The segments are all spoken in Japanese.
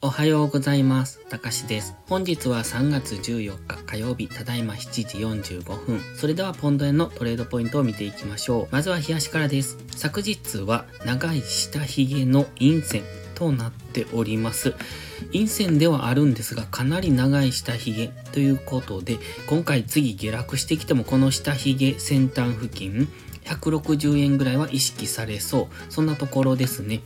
おはようございます。たかしです。本日は3月14日火曜日、ただいま7時45分。それではポンド円のトレードポイントを見ていきましょう。まずは冷やしからです。昨日は長い下髭の陰線となっております。陰線ではあるんですが、かなり長い下髭ということで、今回次下落してきてもこの下髭先端付近、160円ぐらいは意識されそう。そんなところですね。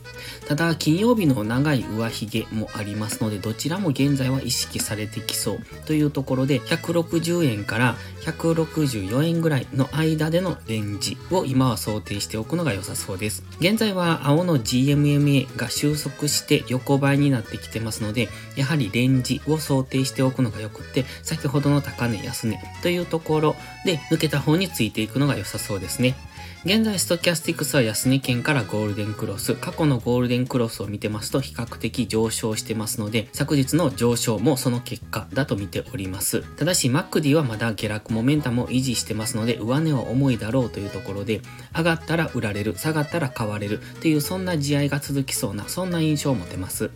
ただ、金曜日の長い上髭もありますので、どちらも現在は意識されてきそうというところで、160円から164円ぐらいの間でのレンジを今は想定しておくのが良さそうです。現在は青の GMMA が収束して横ばいになってきてますので、やはりレンジを想定しておくのが良くって、先ほどの高値安値というところで抜けた方についていくのが良さそうですね。現在ストキャスティクスは安値圏からゴールデンクロス、過去のゴールデンクロスを見てますと比較的上昇してますので、昨日の上昇もその結果だと見ております。ただし、 MACD はまだ下落モメンタムを維持してますので、上値は重いだろうというところで、上がったら売られる、下がったら買われるというそんな試合が続きそうな、そんな印象を持てます。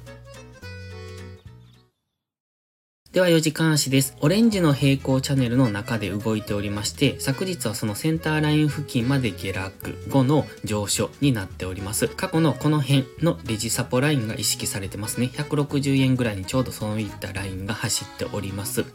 では4時間足です。オレンジの平行チャンネルの中で動いておりまして、昨日はそのセンターライン付近まで下落後の上昇になっております。過去のこの辺のレジサポラインが意識されてますね。160円ぐらいにちょうどそういったラインが走っております。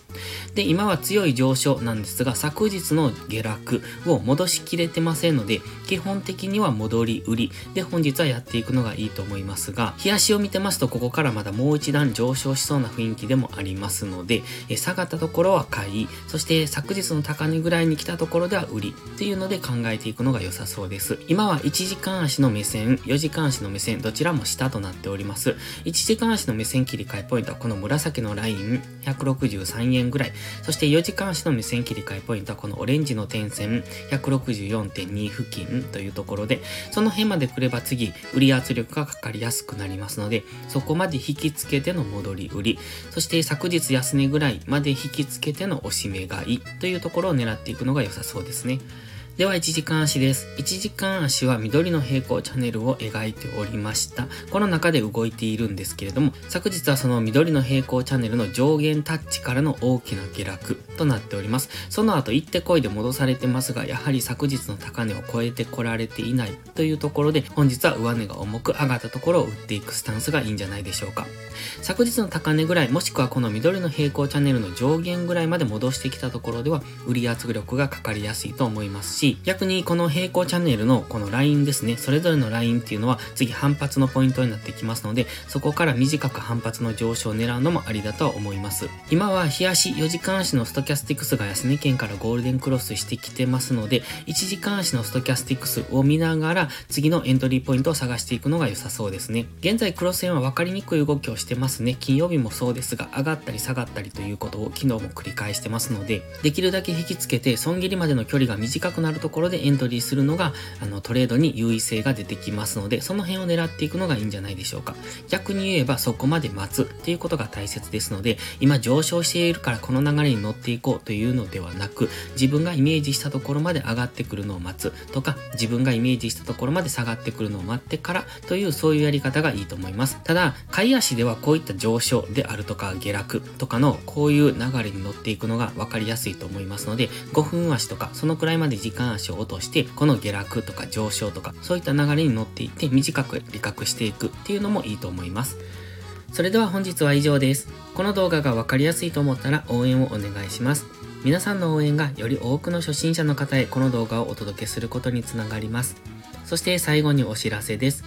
で、今は強い上昇なんですが、昨日の下落を戻しきれてませんので、基本的には戻り売りで本日はやっていくのがいいと思いますが、冷やしを見てますとここからまだもう一段上昇しそうな雰囲気でもありますので、え下がったところは買い、そして昨日の高値ぐらいに来たところでは売りっていうので考えていくのが良さそうです。今は1時間足の目線、4時間足の目線、どちらも下となっております。1時間足の目線切り替えポイントはこの紫のライン163円ぐらい、そして4時間足の目線切り替えポイントはこのオレンジの点線164.2付近というところで、その辺まで来れば次、売り圧力がかかりやすくなりますので、そこまで引き付けての戻り売り、そして昨日安値ぐらいまで引きつけての押し目買いというところを狙っていくのが良さそうですね。では1時間足です。1時間足は緑の平行チャンネルを描いておりました。この中で動いているんですけれども、昨日はその緑の平行チャンネルの上限タッチからの大きな下落となっております。その後行ってこいで戻されてますが、やはり昨日の高値を超えてこられていないというところで、本日は上値が重く上がったところを売っていくスタンスがいいんじゃないでしょうか。昨日の高値ぐらい、もしくはこの緑の平行チャンネルの上限ぐらいまで戻してきたところでは、売り圧力がかかりやすいと思いますし、逆にこの平行チャンネルのこのラインですね、それぞれのラインっていうのは次反発のポイントになってきますので、そこから短く反発の上昇を狙うのもありだとは思います。今は日足4時間足のストキャスティクスが安値圏からゴールデンクロスしてきてますので、1時間足のストキャスティクスを見ながら次のエントリーポイントを探していくのが良さそうですね。現在クロス円は分かりにくい動きをしてますね。金曜日もそうですが、上がったり下がったりということを昨日も繰り返してますので、できるだけ引きつけて損切りまでの距離が短くなるるところでエントリーするのが、あの、トレードに優位性が出てきますので、その辺を狙っていくのがいいんじゃないでしょうか。逆に言えばそこまで待つっていうことが大切ですので、今上昇しているからこの流れに乗っていこうというのではなく、自分がイメージしたところまで上がってくるのを待つとか、自分がイメージしたところまで下がってくるのを待ってからというそういうやり方がいいと思います。ただ、買い足ではこういった上昇であるとか下落とかのこういう流れに乗っていくのが分かりやすいと思いますので、5分足とかそのくらいまで時間足を落として、この下落とか上昇とかそういった流れに乗っていって短く理覚していくっていうのもいいと思います。それでは本日は以上です。この動画が分かりやすいと思ったら応援をお願いします。皆さんの応援がより多くの初心者の方へこの動画をお届けすることにつながります。そして最後にお知らせです。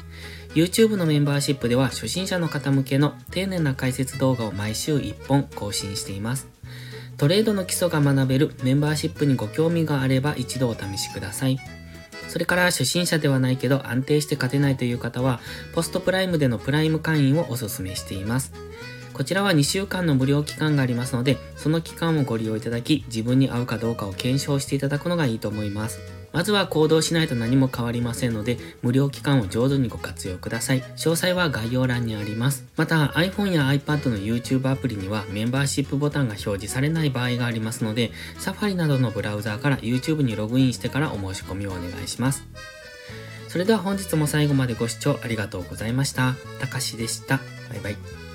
YouTube のメンバーシップでは初心者の方向けの丁寧な解説動画を毎週1本更新しています。トレードの基礎が学べるメンバーシップにご興味があれば一度お試しください。それから初心者ではないけど安定して勝てないという方は、ポストプライムでのプライム会員をお勧めしています。こちらは2週間の無料期間がありますので、その期間をご利用いただき、自分に合うかどうかを検証していただくのがいいと思います。まずは行動しないと何も変わりませんので、無料期間を上手にご活用ください。詳細は概要欄にあります。また iPhone や iPad の YouTube アプリにはメンバーシップボタンが表示されない場合がありますので、Safari などのブラウザーから YouTube にログインしてからお申し込みをお願いします。それでは本日も最後までご視聴ありがとうございました。たかしでした。バイバイ。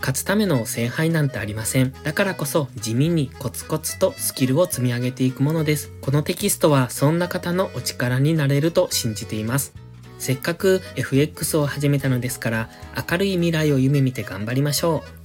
勝つための聖杯なんてありません。だからこそ地味にコツコツとスキルを積み上げていくものです。このテキストはそんな方のお力になれると信じています。せっかく FX を始めたのですから、明るい未来を夢見て頑張りましょう。